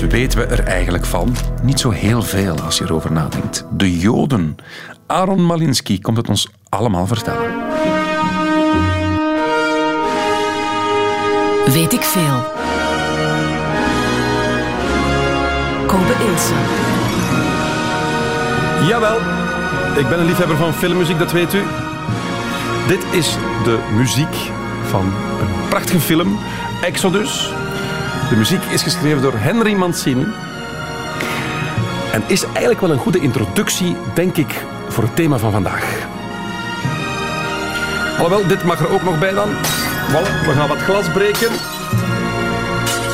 wat weten we er eigenlijk van? Niet zo heel veel als je erover nadenkt. De Joden. Aaron Malinski komt het ons allemaal vertellen. Weet ik veel. Kobe Ilse. Jawel, ik ben een liefhebber van filmmuziek, dat weet u. Dit is de muziek van een prachtige film, Exodus. De muziek is geschreven door Henry Mancini. En is eigenlijk wel een goede introductie, denk ik, voor het thema van vandaag. Alhoewel, dit mag er ook nog bij dan. We gaan wat glas breken.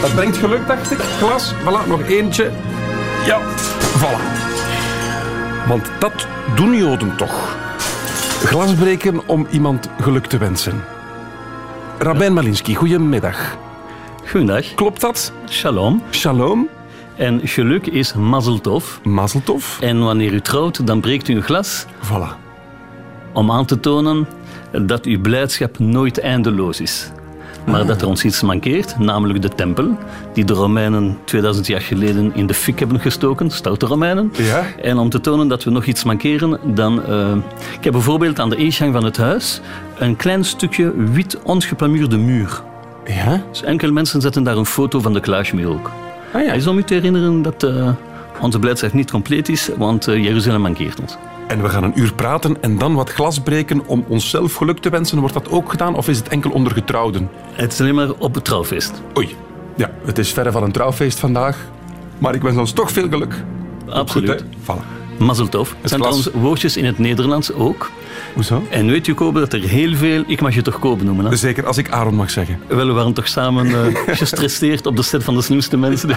Dat brengt geluk, dacht ik. Glas, voilà, nog eentje. Ja, voilà. Want dat doen Joden toch. Glas breken om iemand geluk te wensen. Rabijn Malinski, goedemiddag. Goedendag. Klopt dat? Shalom. Shalom, En geluk is mazeltov. mazeltov. En wanneer u trouwt, dan breekt u een glas Voilà. om aan te tonen dat uw blijdschap nooit eindeloos is. Maar dat er ons iets mankeert, namelijk de tempel, die de Romeinen 2000 jaar geleden in de fik hebben gestoken, stoute Romeinen. Ja. En om te tonen dat we nog iets mankeren, dan... eh, ik heb bijvoorbeeld aan de ingang van het huis een klein stukje wit ongeplamuurde muur. Ja? Dus enkele mensen zetten daar een foto van de Klaasmuur ook. Ah ja. Is om u te herinneren dat eh, onze blijdschap niet compleet is, want eh, Jeruzalem mankeert ons. En we gaan een uur praten en dan wat glas breken om onszelf geluk te wensen. Wordt dat ook gedaan of is het enkel onder getrouwden? Het is alleen maar op het trouwfeest. Oei. Ja, het is verre van een trouwfeest vandaag. Maar ik wens ons toch veel geluk. Absoluut. Goed? Voilà. Mazeltov. Het zijn trouwens woordjes in het Nederlands ook. Hoezo? En weet u, Kobe, dat er heel veel... Ik mag je toch Kobe noemen, hè? Zeker als ik Aaron mag zeggen. Wel, we waren toch samen eh, gestresseerd op de set van de slimste mensen.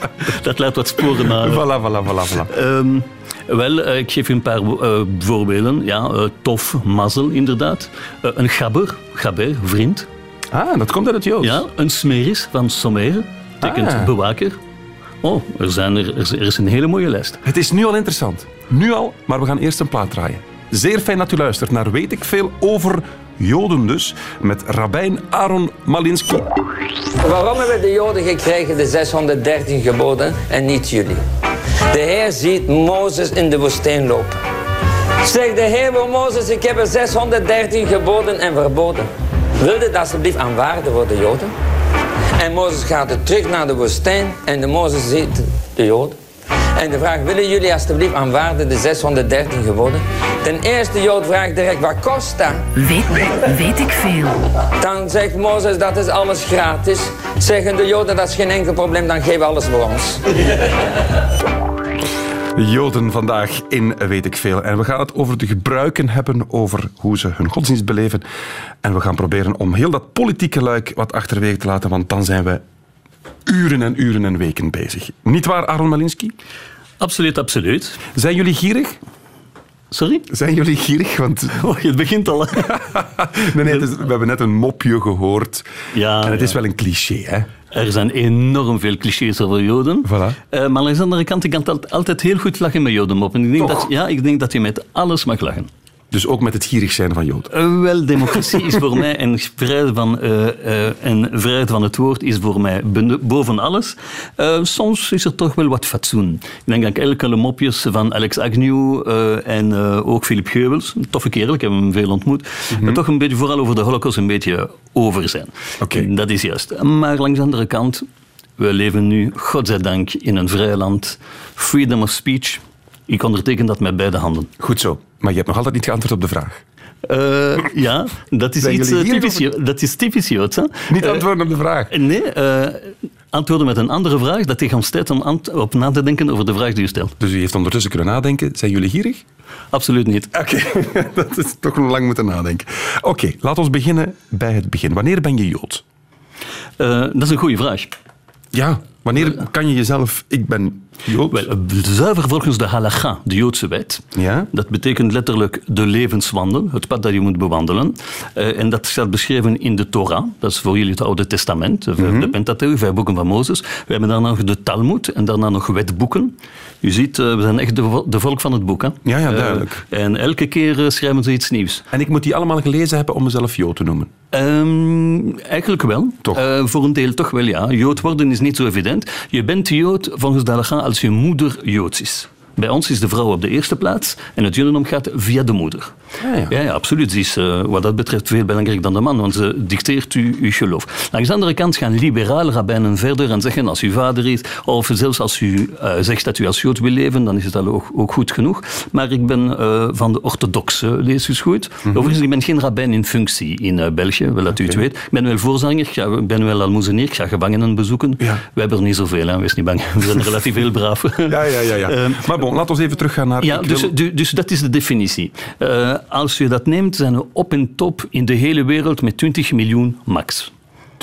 dat laat wat sporen na. Voilà, voilà, voilà, voilà. Ehm, wel, eh, ik geef u een paar eh, voorbeelden. Ja, tof, mazzel, inderdaad. Een gabber, gabber, vriend. Ah, dat komt uit het Joods. Ja, een smeris van Sommer, betekent Ah. bewaker. Oh, er, zijn er, er is een hele mooie lijst. Het is nu al interessant. Nu al, maar we gaan eerst een plaat draaien. Zeer fijn dat u luistert naar Weet ik veel over Joden dus, met rabbijn Aaron Malinski. Waarom hebben de Joden gekregen de 613 geboden en niet jullie? De Heer ziet Mozes in de woestijn lopen. Zegt de Heer voor Mozes, ik heb er 613 geboden en verboden. Wilde dat alsjeblieft aanvaarden voor de Joden? En Mozes gaat er terug naar de woestijn en de Mozes ziet de Joden. En de vraag, willen jullie alsjeblieft aanvaarden de 613 geboden? Ten eerste Jood vraagt direct, wat kost dat? Weet, weet ik veel. Dan zegt Mozes, dat is alles gratis. Zeggen de Joden, dat is geen enkel probleem, dan geven we alles voor ons. Joden vandaag in Weet ik veel. En we gaan het over de gebruiken hebben, over hoe ze hun godsdienst beleven. En we gaan proberen om heel dat politieke luik wat achterwege te laten, want dan zijn we uren en uren en weken bezig. Niet waar, Aaron Malinski? Absoluut, absoluut. Zijn jullie gierig? Sorry? Zijn jullie gierig? Want Oh, het begint al. nee, nee, het is- we hebben net een mopje gehoord. Ja, en het ja. is wel een cliché, hè? Er zijn enorm veel clichés over Joden. Voilà. Eh, maar aan de andere kant, ik kan altijd- altijd heel goed lachen met Jodenmoppen. Ik denk Toch? dat, ja, ik denk dat je met alles mag lachen. Dus ook met het gierig zijn van Joden. Eh, wel, democratie is voor mij en vrijheid van, eh, en vrijheid van het woord is voor mij boven alles. Soms is er toch wel wat fatsoen. Ik denk dat enkele mopjes van Alex Agnew en ook Philip Geubels, toffe kerel, ik heb hem veel ontmoet, maar toch een beetje vooral over de holocaust een beetje over zijn. Oké. Dat is juist. Maar langs de andere kant, we leven nu, godzijdank, in een vrij land. Freedom of speech. Ik onderteken dat met beide handen. Goed zo. Maar je hebt nog altijd niet geantwoord op de vraag. Eh, ja, dat is iets eh, typisch, dat is typisch Joods. Hè? Niet Eh, antwoorden op de vraag. nee, antwoorden met een andere vraag. Dat tegen ons tijd om op na te denken over de vraag die u stelt. Dus u heeft ondertussen kunnen nadenken. Zijn jullie gierig? Absoluut niet. Oké, dat is toch nog lang moeten nadenken. Oké, laten we beginnen bij het begin. Wanneer ben je Jood? Dat is een goede vraag. Ja, wanneer kan je jezelf... Ik ben Jood. Wel, eh, zuiver volgens de halacha, de Joodse wet. Ja? Dat betekent letterlijk de levenswandel, het pad dat je moet bewandelen. Eh, en dat staat beschreven in de Torah, dat is voor jullie het Oude Testament, de, Mhm. de Pentateuch, vijf boeken van Mozes. We hebben daarna nog de Talmud en daarna nog wetboeken. U ziet, eh, we zijn echt de, vo- de volk van het boek. Hè? Ja, ja, Eh, duidelijk. en elke keer eh, schrijven ze iets nieuws. En ik moet die allemaal gelezen hebben om mezelf Jood te noemen. Ehm, eigenlijk wel. Toch? Voor een deel toch wel, ja. Jood worden is niet zo evident. Je bent Jood volgens de halacha als je moeder Joods is. Bij ons is de vrouw op de eerste plaats en het jodendom gaat via de moeder. Ah, ja. Ja, ja, absoluut. Ze is uh, wat dat betreft veel belangrijker dan de man, want ze dicteert u uw geloof. Langs de andere kant gaan liberale rabbijnen verder en zeggen als uw vader is, of zelfs als u uh, zegt dat u als Jood wil leven, dan is het al ook, ook goed genoeg. Maar ik ben uh, van de orthodoxe leesjesgoed. Mm -hmm. Overigens, ik ben geen rabbijn in functie in België, wel dat u het weet. Ik ben wel voorzanger, ik ben wel almoezenier, ik ga gevangenen bezoeken. Ja. We hebben er niet zoveel, hè. wees niet bang. We zijn relatief heel braaf. Ja, ja, ja. ja. maar bon, laten we even teruggaan naar... Ja, dus, wil... dus, dat is de definitie als je dat neemt, zijn we op en top in de hele wereld met 20 miljoen max.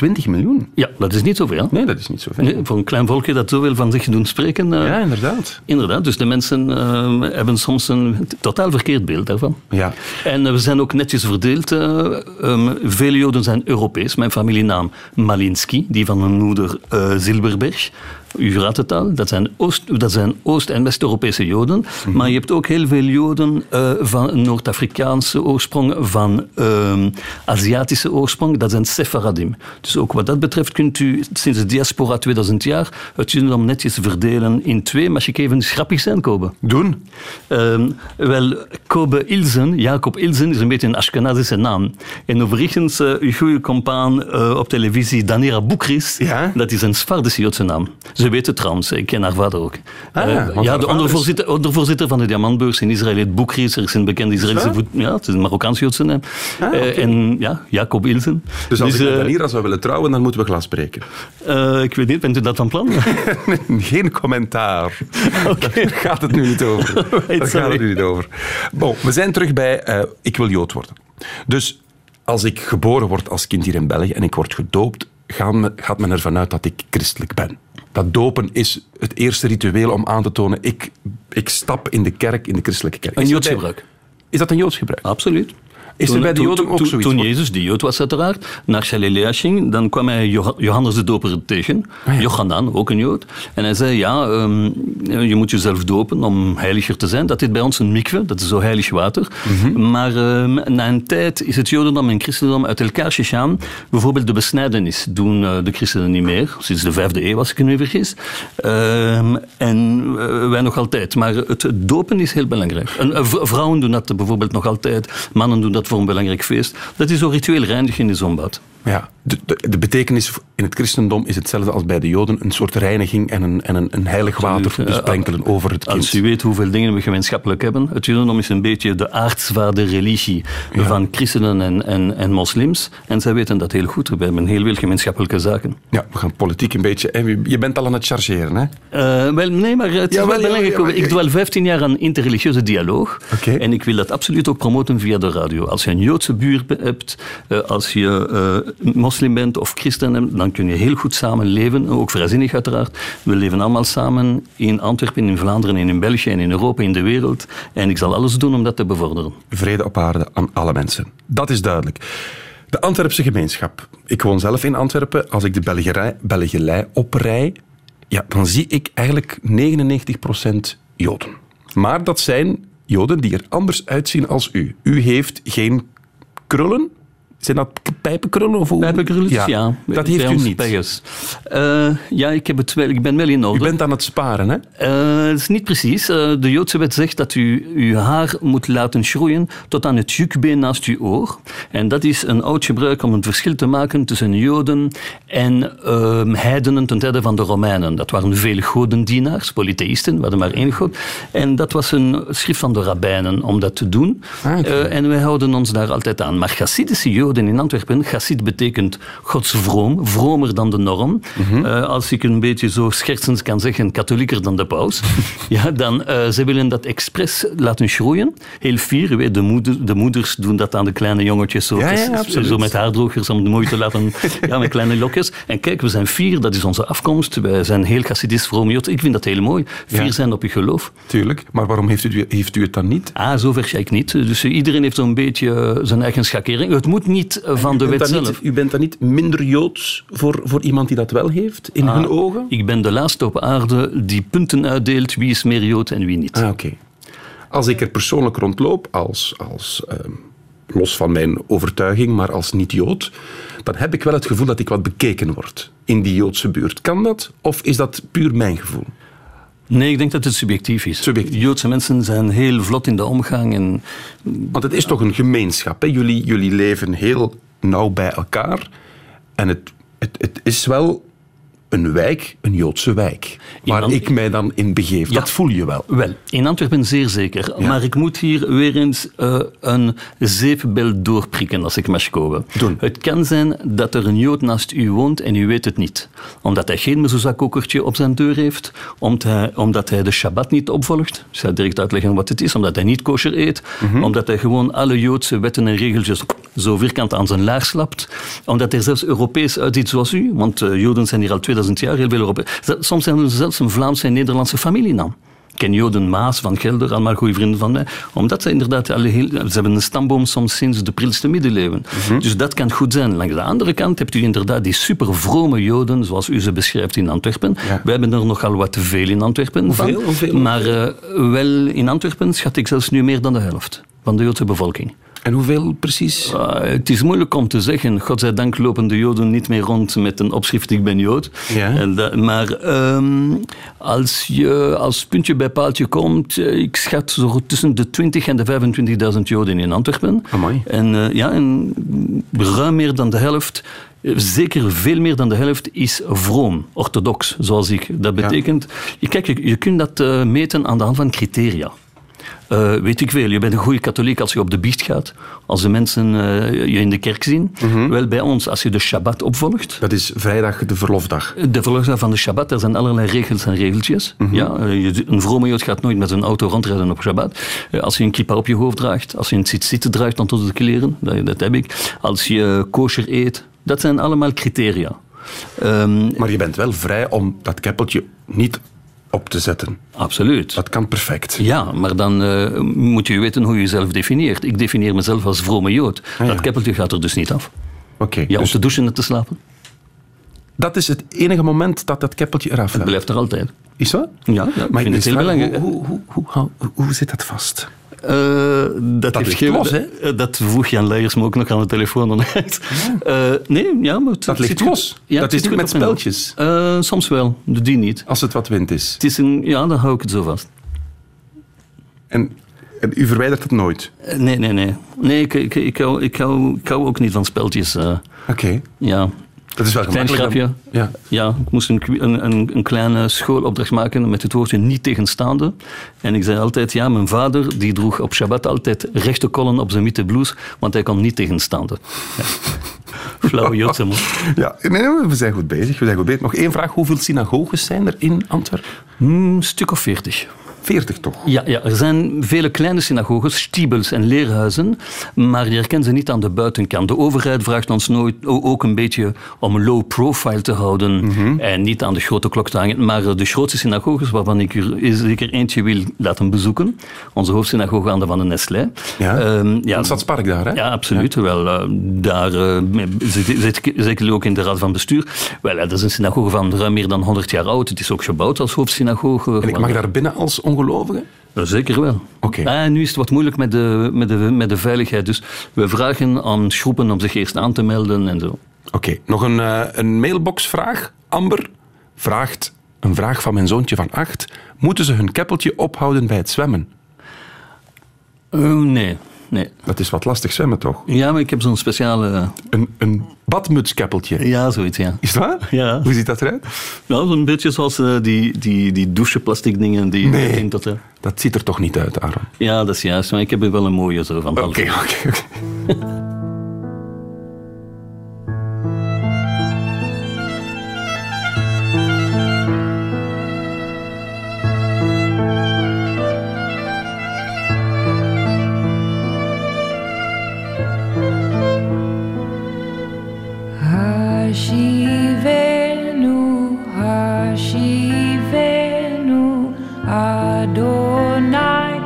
20 miljoen? Ja, dat is niet zoveel. Nee, dat is niet zoveel. Nee, voor een klein volkje dat zoveel van zich doen spreken. Uh, ja, inderdaad. Inderdaad, dus de mensen uh, hebben soms een totaal verkeerd beeld daarvan. Ja. En uh, we zijn ook netjes verdeeld. Um, vele Joden zijn Europees. Mijn familienaam Malinski, die van mijn moeder Zilberberg. U raadt het al, dat zijn Oost, dat zijn Oost- en West-Europese Joden. Mm -hmm. Maar je hebt ook heel veel Joden uh, van Noord-Afrikaanse oorsprong, van uh, Aziatische oorsprong. Dat zijn Sephardim. Dus ook wat dat betreft kunt u sinds de diaspora 2000 jaar het Jodendom netjes verdelen in twee. Maar je even grappig zijn, Kobe. Doen. Uh, wel, Kobe Ilsen, Jacob Ilsen, is een beetje een Ashkenazische naam. En overigens, uh, uw goede compaan uh, op televisie, Danira Boekris, ja? dat is een Sfardische Joodse naam. Ze weten trouwens, ik ken haar vader ook. Ah, uh, ja, de ondervoorzitter, ondervoorzitter van de Diamantbeurs in Israël heet Boekries. Er is een bekende Israëlische voet... Ja, het is een Marokkaans-Joodse naam. Ah, okay. uh, en ja, Jacob Ilsen. Dus als dus, ik met zou willen trouwen, dan moeten we glas spreken? Uh, ik weet niet, bent u dat van plan? Geen commentaar. Okay. Daar gaat het nu niet over. right, Daar gaat het nu niet over. Bon, we zijn terug bij ik wil Jood worden. Dus als ik geboren word als kind hier in België en ik word gedoopt, gaat men ervan uit dat ik christelijk ben. Dat dopen is het eerste ritueel om aan te tonen, ik, ik stap in de kerk, in de christelijke kerk. Een Joods gebruik. Is dat een Joods gebruik? Absoluut. Is er bij de Joden ook toen, zoiets? Toen Jezus, die Jood was uiteraard, naar Galilea ging, dan kwam hij Johannes de Doper tegen. Ah, ja. Ook een Jood. En hij zei, ja, um, je moet jezelf dopen om heiliger te zijn. Dat is bij ons een mikwe, dat is zo heilig water. Mhm. Mm -hmm. Maar um, na een tijd is het Jodendom en christendom uit elkaar gegaan. Bijvoorbeeld de besnijdenis doen uh, de christenen niet meer. Sinds de vijfde eeuw, als ik me niet vergis. Um, en uh, wij nog altijd. Maar het dopen is heel belangrijk. En, uh, vrouwen doen dat bijvoorbeeld nog altijd. Mannen doen dat voor een belangrijk feest. Dat is zo ritueel reinigen in de zonbad. Ja, de, de, de, betekenis in het christendom is hetzelfde als bij de Joden. Een soort reiniging en een, en een, een heilig water besprenkelen over het kind. Als u weet hoeveel dingen we gemeenschappelijk hebben. Het Jodendom is een beetje de aardsvaarde religie ja. van christenen en, en, en moslims. En zij weten dat heel goed. We hebben heel veel gemeenschappelijke zaken. Ja, we gaan politiek een beetje... Je bent al aan het chargeren, hè? Uh, wel, nee, maar het is wel, wel belangrijk. Ja, ik doe al 15 jaar aan interreligieuze dialoog. Okay. En ik wil dat absoluut ook promoten via de radio. Als je een Joodse buur hebt, uh, als je... Uh, moslim bent of christen, dan kun je heel goed samen leven, ook vrijzinnig uiteraard. We leven allemaal samen in Antwerpen, in Vlaanderen en in België en in Europa, in de wereld. En ik zal alles doen om dat te bevorderen. Vrede op aarde aan alle mensen. Dat is duidelijk. De Antwerpse gemeenschap. Ik woon zelf in Antwerpen. Als ik de Belgerij, Belgelij oprij, ja, dan zie ik eigenlijk 99% Joden. Maar dat zijn Joden die er anders uitzien als u. U heeft geen krullen, zijn dat pijpenkrullen? Of? Pijpenkrulletjes, ja. ja. Dat heeft u niet? Uh, ja, ik, heb het wel, ik ben wel in orde. U bent aan het sparen, hè? Uh, dat is niet precies. Uh, de Joodse wet zegt dat u uw haar moet laten groeien tot aan het jukbeen naast uw oor. En dat is een oud gebruik om een verschil te maken tussen Joden en heidenen ten tijde van de Romeinen. Dat waren veel godendienaars, polytheïsten, we hadden maar één god. En dat was een schrift van de rabbijnen om dat te doen. Ah, okay. en wij houden ons daar altijd aan. Maar Chassidische Joden in Antwerpen. Chassid betekent godsvroom, vromer dan de norm. Mhm. Mm -hmm. uh, als ik een beetje zo schertsend kan zeggen, katholieker dan de paus. ja, dan uh, ze willen dat expres laten groeien. Heel fier, weet, de, moeder, de moeders doen dat aan de kleine jongetjes. Zo, ja, ja, zo met haardrogers om de mooi te laten, ja, met kleine lokjes. En kijk, we zijn fier, dat is onze afkomst. Wij zijn heel chassidisch vroom. Ik vind dat heel mooi. Fier ja. zijn op je geloof. Tuurlijk, maar waarom heeft u, heeft u het dan niet? Ah, zover ga ik niet. Dus iedereen heeft zo'n beetje zijn eigen schakering. Het moet niet van de wet zelf. Niet, u bent dan niet minder Joods voor, voor iemand die dat wel heeft, in ah, hun ogen? Ik ben de laatste op aarde die punten uitdeelt wie is meer Jood en wie niet. Ah, oké. Okay. Als ik er persoonlijk rondloop als, als uh, los van mijn overtuiging, maar als niet-Jood, dan heb ik wel het gevoel dat ik wat bekeken word in die Joodse buurt. Kan dat? Of is dat puur mijn gevoel? Nee, ik denk dat het subjectief is. Subjectief. Joodse mensen zijn heel vlot in de omgang. En Want het is toch een gemeenschap. Hè? Jullie, jullie leven heel nauw bij elkaar. En het, het, het is wel een wijk, een Joodse wijk. Waar ik mij dan in begeef. Ja. Dat voel je wel. Wel, in Antwerpen zeer zeker. Ja. Maar ik moet hier weer eens eh, een zeepbel doorprikken als ik mag komen. Doen. Het kan zijn dat er een Jood naast u woont en u weet het niet. Omdat hij geen mezuzah-kokertje op zijn deur heeft, omdat hij, omdat hij de Shabbat niet opvolgt. Ik zal direct uitleggen wat het is. Omdat hij niet kosher eet. Omdat hij gewoon alle Joodse wetten en regeltjes zo vierkant aan zijn laars slapt. Omdat hij zelfs Europees uitziet zoals u. Want eh, Joden zijn hier al 2000 jaar, heel veel. Soms zijn er zelfs een Vlaamse en Nederlandse familienaam. Ik ken Joden Maas van Gelder, allemaal goede vrienden van mij. Omdat ze inderdaad alle heel, ze hebben een stamboom soms sinds de prilste middeleeuwen. Dus dat kan goed zijn. Langs de andere kant hebt u inderdaad die super vrome Joden, zoals u ze beschrijft in Antwerpen. Ja. We hebben er nogal wat te veel in Antwerpen. van. Hoeveel? Hoeveel? Maar eh, wel in Antwerpen schat ik zelfs nu meer dan de helft van de Joodse bevolking. En hoeveel precies? Uh, het is moeilijk om te zeggen. Godzijdank lopen de Joden niet meer rond met een opschrift ik ben Jood. Ja. En dat- maar ehm, als je als puntje bij paaltje komt, eh, ik schat zo tussen de 20 en de 25.000 Joden in Antwerpen. Amai. En ja, ja, en ruim meer dan de helft, eh, zeker veel meer dan de helft, is vroom, orthodox, zoals ik. Dat Ja. betekent, je, kijk, je, je kunt dat eh, meten aan de hand van criteria. Eh, weet ik veel, je bent een goede katholiek als je op de biecht gaat, als de mensen eh, je in de kerk zien. Mhm. Wel bij ons, als je de Shabbat opvolgt, Dat is vrijdag de verlofdag. de vervolgdag van de Shabbat, er zijn allerlei regels en regeltjes. Mhm. ja, eh, een vrome Jood gaat nooit met zijn auto rondrijden op Shabbat. Als je een kippa op je hoofd draagt, als je een tzitzit draagt dan tot de kleren, dat, dat heb ik. Als je kosher eet, dat zijn allemaal criteria. Ehm, Maar je bent wel vrij om dat keppeltje niet op te zetten. absoluut. Dat kan perfect. Ja, maar dan eh, moet je weten hoe je jezelf definieert. Ik definieer mezelf als vrome Jood. ja. Dat keppeltje gaat er dus niet af. Oké, Ja, om dus te douchen en te slapen. dat is het enige moment dat dat keppeltje eraf Het gaat. blijft er altijd. Is dat? Ja, Maar vind het heel belangrijk. Hoe, hoe, hoe, hoe, hoe, hoe zit dat vast? Eh, dat, heeft ligt geen- los, hè? Dat vroeg Jan Leijers me ook nog aan de telefoon. dan uit. Eh, nee, ja, maar het Dat ligt zit los. Ja, Dat is niet met speltjes? Eh, soms wel, die niet. Als het wat wind is. Het is een, ja, dan hou ik het zo vast. En, en u verwijdert het nooit. Nee, nee, nee. Nee, ik, ik, ik, hou, ik, hou, ik hou ook niet van speltjes. Oké. ja, Dat is wel Klein grapje. Ja. Ja, ik moest een, een, een, kleine schoolopdracht maken met het woordje niet tegenstaande. En ik zei altijd, ja, mijn vader die droeg op Shabbat altijd rechte kollen op zijn witte blouse, want hij kon niet tegenstaande. Ja. Flauwe man. Ja, nee, nee, we zijn goed bezig. We zijn goed bezig. Nog één vraag. Hoeveel synagoges zijn er in Antwerpen? Hmm, Een stuk of veertig. Veertig toch? Ja, ja, er zijn vele kleine synagoges, stiebels en leerhuizen, maar je herkent ze niet aan de buitenkant. De overheid vraagt ons nooit, ook een beetje om low profile te houden Mhm. en niet aan de grote klok te hangen. Maar eh, de grootste synagoges, waarvan ik er zeker eentje wil laten bezoeken, onze hoofdsynagoge aan de Van de Nestlé. Ja. Ehm, Ja. Het Stadspark daar, hè? Ja, absoluut. Wel, eh, daar eh, zit, zit, ik- zeker ook in de raad van bestuur. Wel, eh, dat is een synagoge van ruim meer dan 100 jaar oud. Het is ook gebouwd als hoofdsynagoge. En ik mag daar binnen als ongelovige? Ja, Zeker wel. Oké. Ah, nu is het wat moeilijk met de, met, de, met de veiligheid. Dus we vragen aan groepen om zich eerst aan te melden en zo. Oké, nog een, eh, een mailboxvraag. Amber vraagt een vraag van mijn zoontje van acht. Moeten ze hun keppeltje ophouden bij het zwemmen? Oh, nee, nee. Dat is wat lastig zwemmen, toch? Ja, maar ik heb zo'n speciale... Een, een badmutskeppeltje. Ja, zoiets, ja. Is dat waar? Ja. Hoe ziet dat eruit? Nou, zo'n beetje zoals eh, die, die, die doucheplastic dingen. Die, Nee. denk dat, eh, Dat ziet er toch niet uit, Aaron? ja, dat is juist. Maar ik heb er wel een mooie zo van. Oké, oké, oké. night.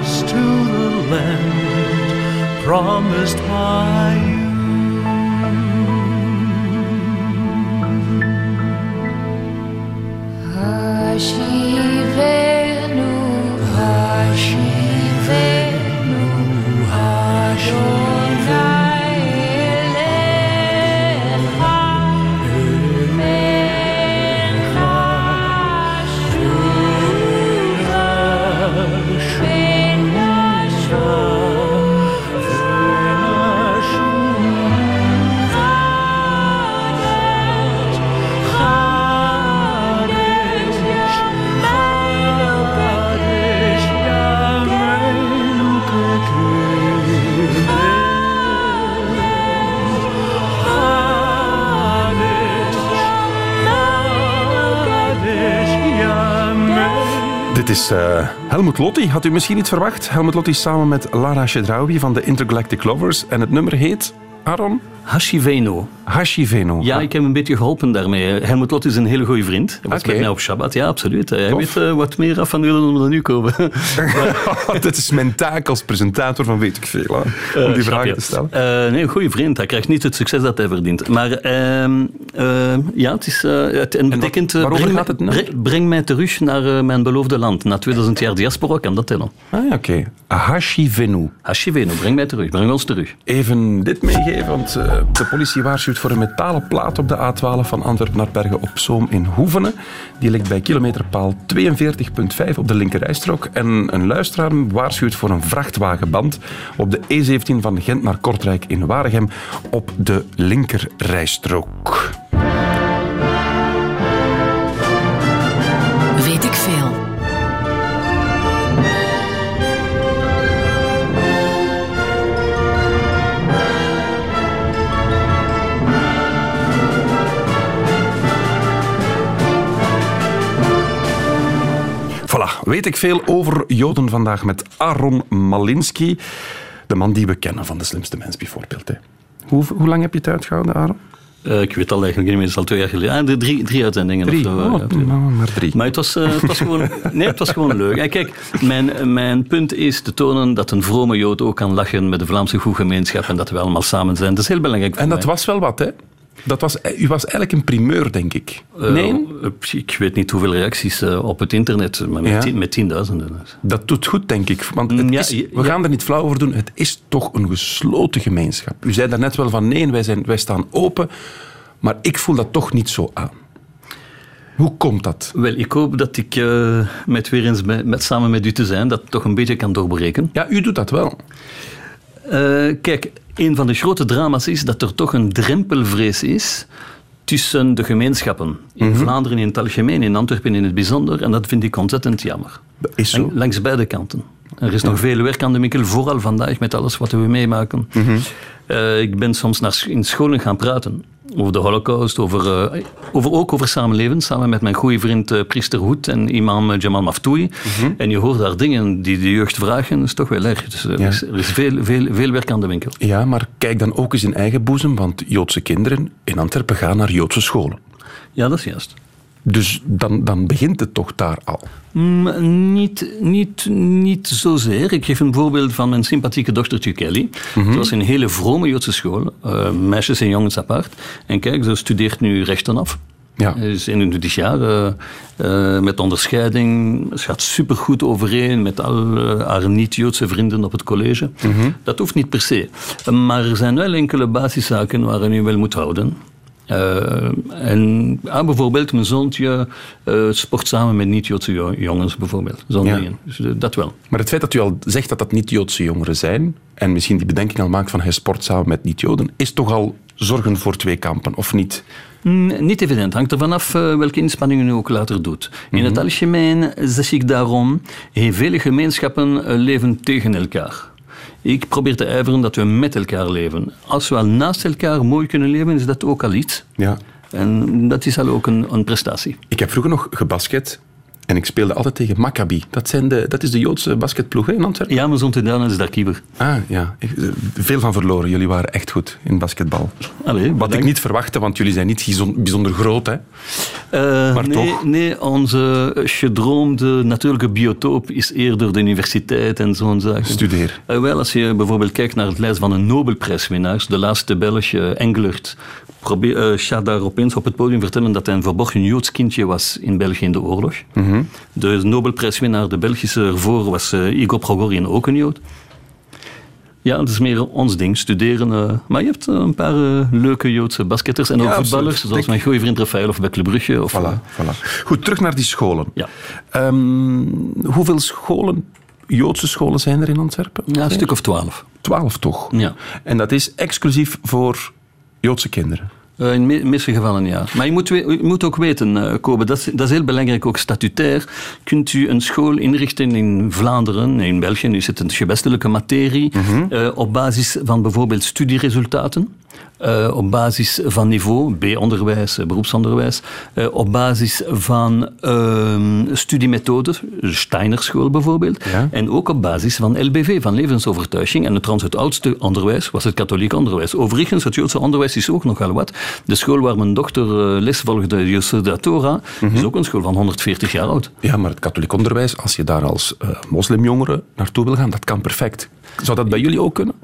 Us to the land promised by you. Is eh, Helmut Lotti. Had u misschien niet verwacht? Helmut Lotti samen met Lara Chedraoui van de Intergalactic Lovers. En het nummer heet, Aaron? Hashiveno. Hashiveno. Ja, ik heb een beetje geholpen daarmee. Helmut Lot is een hele goede vriend. Hij was met mij op Shabbat, ja, absoluut. Hij Tof. weet eh, wat meer af van willen dan nu komen. Dit is mijn taak als presentator van Weet ik Veel. Hè? Om die vragen te stellen. Eh, nee, een goede vriend. Hij krijgt niet het succes dat hij verdient. Maar ehm, eh, ja, het is... eh, het, en betekent... eh, breng, gaat het mij- nummer? breng, mij terug naar eh, mijn beloofde land. Na 2000 jaar diaspora kan dat tellen. Ah, ja, oké. Hashiveno. Hashiveno, breng mij terug. Breng ons terug. Even dit meegeven, want eh, de politie waarschuwt voor een metalen plaat op de A12 van Antwerpen naar Bergen op Zoom in Hoevenen. Die ligt bij kilometerpaal 42.5 op de linkerrijstrook. En een luisteraar waarschuwt voor een vrachtwagenband op de E17 van Gent naar Kortrijk in Waregem op de linkerrijstrook. Weet ik veel over Joden vandaag met Aaron Malinski. De man die we kennen van De Slimste Mens bijvoorbeeld. Hè. Hoe, hoe lang heb je het uitgehouden, Aaron? Eh, ik weet al eigenlijk niet meer, het is al twee jaar geleden. Ah, de drie, drie uitzendingen. Drie. Of, zo, eh, Oh, ja, nou, maar drie. Maar het was, eh, het was gewoon, nee, het was gewoon leuk. En kijk, mijn, mijn punt is te tonen dat een vrome Jood ook kan lachen met de Vlaamse goede gemeenschap en dat we allemaal samen zijn. Dat is heel belangrijk En dat mij. was wel wat, hè? Dat was, u was eigenlijk een primeur, denk ik. Eh, nee? ik weet niet hoeveel reacties eh, op het internet, maar met, Ja. tien- met tienduizenden. Dat doet goed, denk ik. Want het Mm, ja, is, we ja. gaan er niet flauw over doen. Het is toch een gesloten gemeenschap. U zei daarnet wel van nee, wij, zijn, wij staan open. Maar ik voel dat toch niet zo aan. Hoe komt dat? Wel, ik hoop dat ik eh, met weer eens met, met- samen met u te zijn, dat toch een beetje kan doorbreken. Ja, u doet dat wel. Eh, kijk, een van de grote drama's is dat er toch een drempelvrees is tussen de gemeenschappen. In Mhm. Vlaanderen in het algemeen, in Antwerpen in het bijzonder. En dat vind ik ontzettend jammer. Dat is zo. Lang- Langs beide kanten. Er is nog veel werk aan de winkel, vooral vandaag met alles wat we meemaken. Mhm. Eh, ik ben soms naar, in scholen gaan praten over de holocaust, over, eh, over, ook over samenleven, samen met mijn goede vriend eh, priester Hoed en imam eh, Jamal Maftoui. Mhm. En je hoort daar dingen die de jeugd vragen, dat is toch wel erg. Dus, er is, er is veel, veel, veel werk aan de winkel. Ja, maar kijk dan ook eens in eigen boezem, want Joodse kinderen in Antwerpen gaan naar Joodse scholen. Ja, dat is juist. Dus dan, dan begint het toch daar al. Mm, niet, niet, niet zozeer. Ik geef een voorbeeld van mijn sympathieke dochtertje Kelly. Het was een hele vrome Joodse school, eh, meisjes en jongens apart. En kijk, ze studeert nu rechten af. Ja. Ze is 21 jaar, eh, met onderscheiding. Ze gaat supergoed overeen met al haar niet-Joodse vrienden op het college. Dat hoeft niet per se. Maar er zijn wel enkele basiszaken waar je wel moet houden. Eh, en ah, bijvoorbeeld, mijn zoontje eh, sport samen met niet-Joodse jo- jongens, bijvoorbeeld. Zo'n Ja. Dus, eh, dat wel. Maar het feit dat u al zegt dat dat niet Joodse jongeren zijn, en misschien die bedenking al maakt van hij sport samen met niet-Joden, is toch al zorgen voor twee kampen, of niet? Mm, niet evident. Hangt er vanaf uh, welke inspanningen u ook later doet. In het algemeen zeg ik daarom, heel vele gemeenschappen uh, leven tegen elkaar. Ik probeer te ijveren dat we met elkaar leven. Als we al naast elkaar mooi kunnen leven, is dat ook al iets. Ja. En dat is al ook een, een prestatie. Ik heb vroeger nog gebasket en ik speelde altijd tegen Maccabi. Dat, zijn de, dat is de Joodse basketploeg hè, in Antwerpen? Ja, maar zo'n is daar keeper. Ah, ja. Eh, Veel van verloren. Jullie waren echt goed in basketbal. Allee, Wat ik niet verwachtte, want jullie zijn niet bijzonder groot. Hè? Eh, Maar nee, toch? Nee, onze gedroomde natuurlijke biotoop is eerder de universiteit en zo'n zaken. Studeer. Eh, wel, als je bijvoorbeeld kijkt naar het lijst van de Nobelprijswinnaars, de laatste Belg, eh, Engelert, probeer, eh, gaat daar opeens op het podium vertellen dat hij een verborgen Joods kindje was in België in de oorlog. De Nobelprijswinnaar, de Belgische ervoor, was eh, Igor Progorin, ook een Jood. Ja, het is meer ons ding, studeren. eh, maar je hebt eh, een paar eh, leuke Joodse basketters en ook voetballers, absoluut. zoals Denk- mijn goede vriend Rafael of Bekle Brugge. Of, eh, Voilà, voilà. Goed, terug naar die scholen. Ja. Ehm, hoeveel scholen, Joodse scholen zijn er in Antwerpen? ja, een stuk of twaalf. Twaalf toch? Ja. En dat is exclusief voor Joodse kinderen. Eh, in de meeste gevallen ja. Maar je moet, je moet ook weten, eh, Kobe, dat is, dat is heel belangrijk, ook statutair. Kunt u een school inrichten in Vlaanderen, in België, nu zit het gewestelijke materie, eh, op basis van bijvoorbeeld studieresultaten. Eh, op basis van niveau, B-onderwijs, eh, beroepsonderwijs, eh, op basis van ehm studiemethoden, Steinerschool bijvoorbeeld, Ja. en ook op basis van LBV, van levensovertuiging. En het, trouwens, het oudste onderwijs was het katholiek onderwijs. Overigens, het Joodse onderwijs is ook nogal wat. De school waar mijn dochter les volgde, Yosef Torah, is ook een school van 140 jaar oud. Ja, maar het katholiek onderwijs, als je daar als moslimjongere naartoe wil gaan, dat kan perfect. Zou dat bij jullie ook kunnen?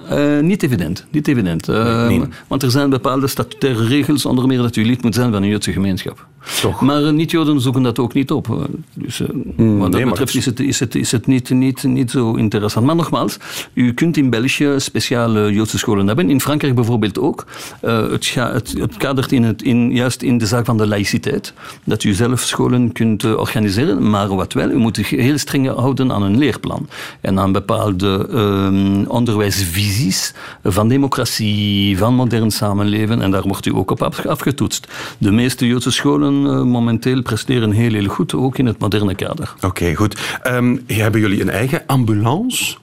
Niet evident. Niet evident. Nee. Want er zijn bepaalde statutaire regels, onder meer dat u lid moet zijn van een Joodse gemeenschap. Toch. Maar eh, niet-Joden zoeken dat ook niet op. Dus, eh, wat dat nee, betreft is het, is het, is het niet, niet, niet zo interessant. Maar nogmaals, u kunt in België speciale Joodse scholen hebben. In Frankrijk bijvoorbeeld ook. Eh, het, ga- het, het kadert in het, in, juist in de zaak van de laïciteit. Dat u zelf scholen kunt organiseren. Maar wat wel, u moet zich heel streng houden aan een leerplan. En aan bepaalde ehm, onderwijsvisies van democratie, van modern samenleven. En daar wordt u ook op af- afgetoetst. De meeste Joodse scholen momenteel presteren heel, heel goed, ook in het moderne kader. Oké, goed. Ehm, hebben jullie een eigen ambulance?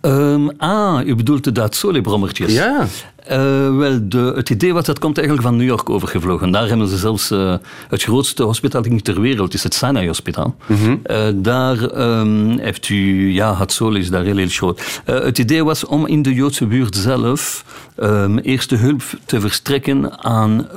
Ehm, ah, u bedoelt de Datsole-brommertjes? Ja. Eh, wel, de, het idee was, dat komt eigenlijk van New York overgevlogen. Daar hebben ze zelfs eh, het grootste hospitaal ter wereld, is het Sinai Hospitaal. Eh, daar ehm, heeft u, ja, Hatzol is daar heel, heel groot. Het idee was om in de Joodse buurt zelf ehm, eerste hulp te verstrekken aan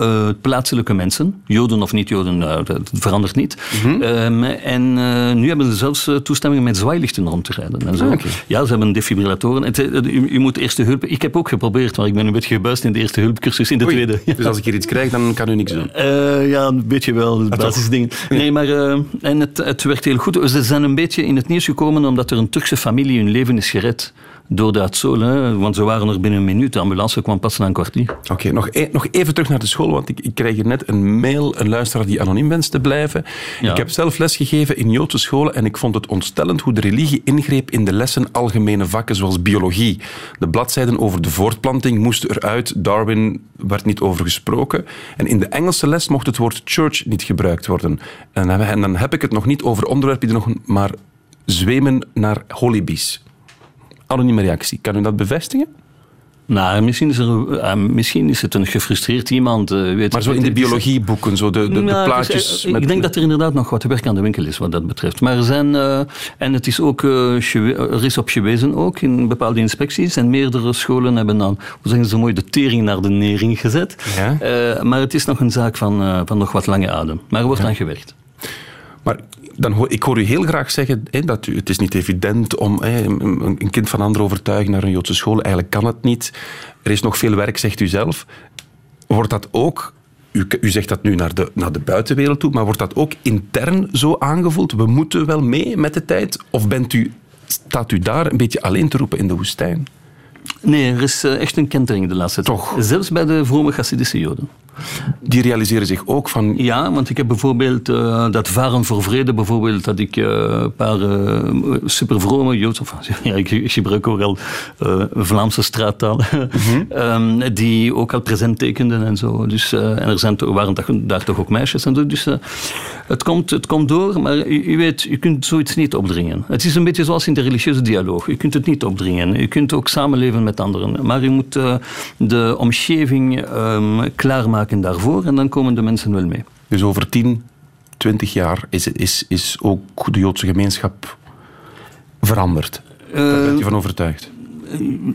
plaatselijke mensen. Joden of niet-Joden, eh, dat verandert niet. Ehm, en nu hebben ze zelfs toestemming met zwaailichten rond te rijden. En zo. Ah. Ja, ze hebben defibrillatoren. Het, u, u moet eerste hulp... Ik heb ook geprobeerd, maar ik ben een beetje gebuist in de eerste hulpcursus in de Oei. tweede. Ja. Dus als ik hier iets krijg, dan kan u niks doen. Eh, ja, een beetje wel, toch? basisdingen. Nee, maar eh, en het, het werkt heel goed. Ze zijn een beetje in het nieuws gekomen omdat er een Turkse familie hun leven is gered door de Atzol. hè. Want ze waren er binnen een minuut. De ambulance kwam pas na een kwartier. Oké, nog, e- nog even terug naar de school, want ik, ik krijg hier net een mail, een luisteraar die anoniem wenst te blijven. Ja. Ik heb zelf lesgegeven in Joodse scholen en ik vond het ontstellend hoe de religie ingreep in de lessen algemene vakken zoals biologie. De bladzijden over de voortplanting moesten eruit, Darwin werd niet over gesproken. En in de Engelse les mocht het woord church niet gebruikt worden. En, dan- en dan heb ik het nog niet over onderwerpen die nog maar zwemen naar holibies. Anonieme reactie. Kan u dat bevestigen? Nou, misschien is, er, eh, misschien is het een gefrustreerd iemand. eh, weet Maar zo in de biologieboeken, zo de, de, Nou, plaatjes. eh, met- ik denk dat er inderdaad nog wat werk aan de winkel is wat dat betreft. Maar er zijn, en het is ook, er is op gewezen ook in bepaalde inspecties. En meerdere scholen hebben dan, hoe zeggen ze mooi, de tering naar de nering gezet. Ja. Maar het is nog een zaak van, van nog wat lange adem. Maar er wordt aan gewerkt. Maar dan ik hoor u heel graag zeggen dat u, het is niet evident om een kind van anderen overtuigen naar een Joodse school. Eigenlijk kan het niet. Er is nog veel werk, zegt u zelf. Wordt dat ook, u, u zegt dat nu naar de, naar de buitenwereld toe, maar wordt dat ook intern zo aangevoeld? We moeten wel mee met de tijd? Of bent u, staat u daar een beetje alleen te roepen in de woestijn? Nee, er is eh, echt een kentering de laatste tijd. Toch? Zelfs bij de vrome Hasidische Joden. die realiseren zich ook van... Ja, want ik heb bijvoorbeeld eh, dat Varen voor Vrede, bijvoorbeeld, dat ik eh, een paar uh, supervrome Joodse, of, ja, ik, ik gebruik ook al uh, Vlaamse straattaal, um, die ook al present tekenden en zo. Dus, en er zijn, waren daar toch ook meisjes en zo. Dus het, komt, het komt door, maar u, u, weet, je kunt zoiets niet opdringen. Het is een beetje zoals in de religieuze dialoog. Je kunt het niet opdringen. Je kunt ook samenleven met anderen. Maar je moet de omgeving um, klaarmaken daarvoor en dan komen de mensen wel mee. Dus over 10, 20 jaar is, is, is ook de Joodse gemeenschap veranderd. Daar Eh, bent je van overtuigd.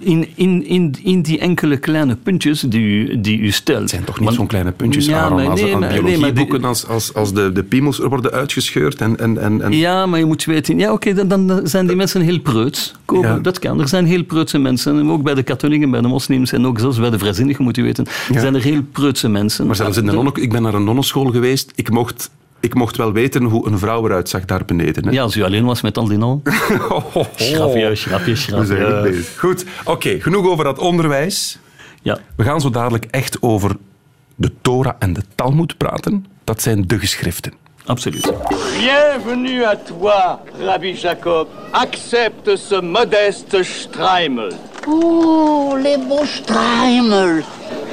In, in, in, in die enkele kleine puntjes die u, die u stelt. Het zijn toch niet zo'n kleine puntjes, ja, Aaron, als nee, aan biologieboeken, nee, als, als, als de, de piemels worden uitgescheurd. En, en, en, en... Ja, maar je moet weten, ja, oké, okay, dan, dan, zijn die mensen heel preuts. Kopen, ja. Dat kan. Er zijn heel preutse mensen. Ook bij de katholieken, bij de moslims en ook zelfs bij de vrijzinnigen, moet je weten. Ja. zijn er heel preutse mensen. Maar zelfs in de nonnen, ik ben naar een nonnenschool geweest. Ik mocht ik mocht wel weten hoe een vrouw eruit zag daar beneden. Hè? Ja, als u alleen was met al die nol. Schrapje, schrapje, schrapje. Goed, oké, okay, genoeg over dat onderwijs. Ja. We gaan zo dadelijk echt over de Torah en de Talmud praten. Dat zijn de geschriften. Absoluut. Bienvenue à toi, Rabbi Jacob. Accepte ce modeste Streimel. Oh, les beaux Streimel.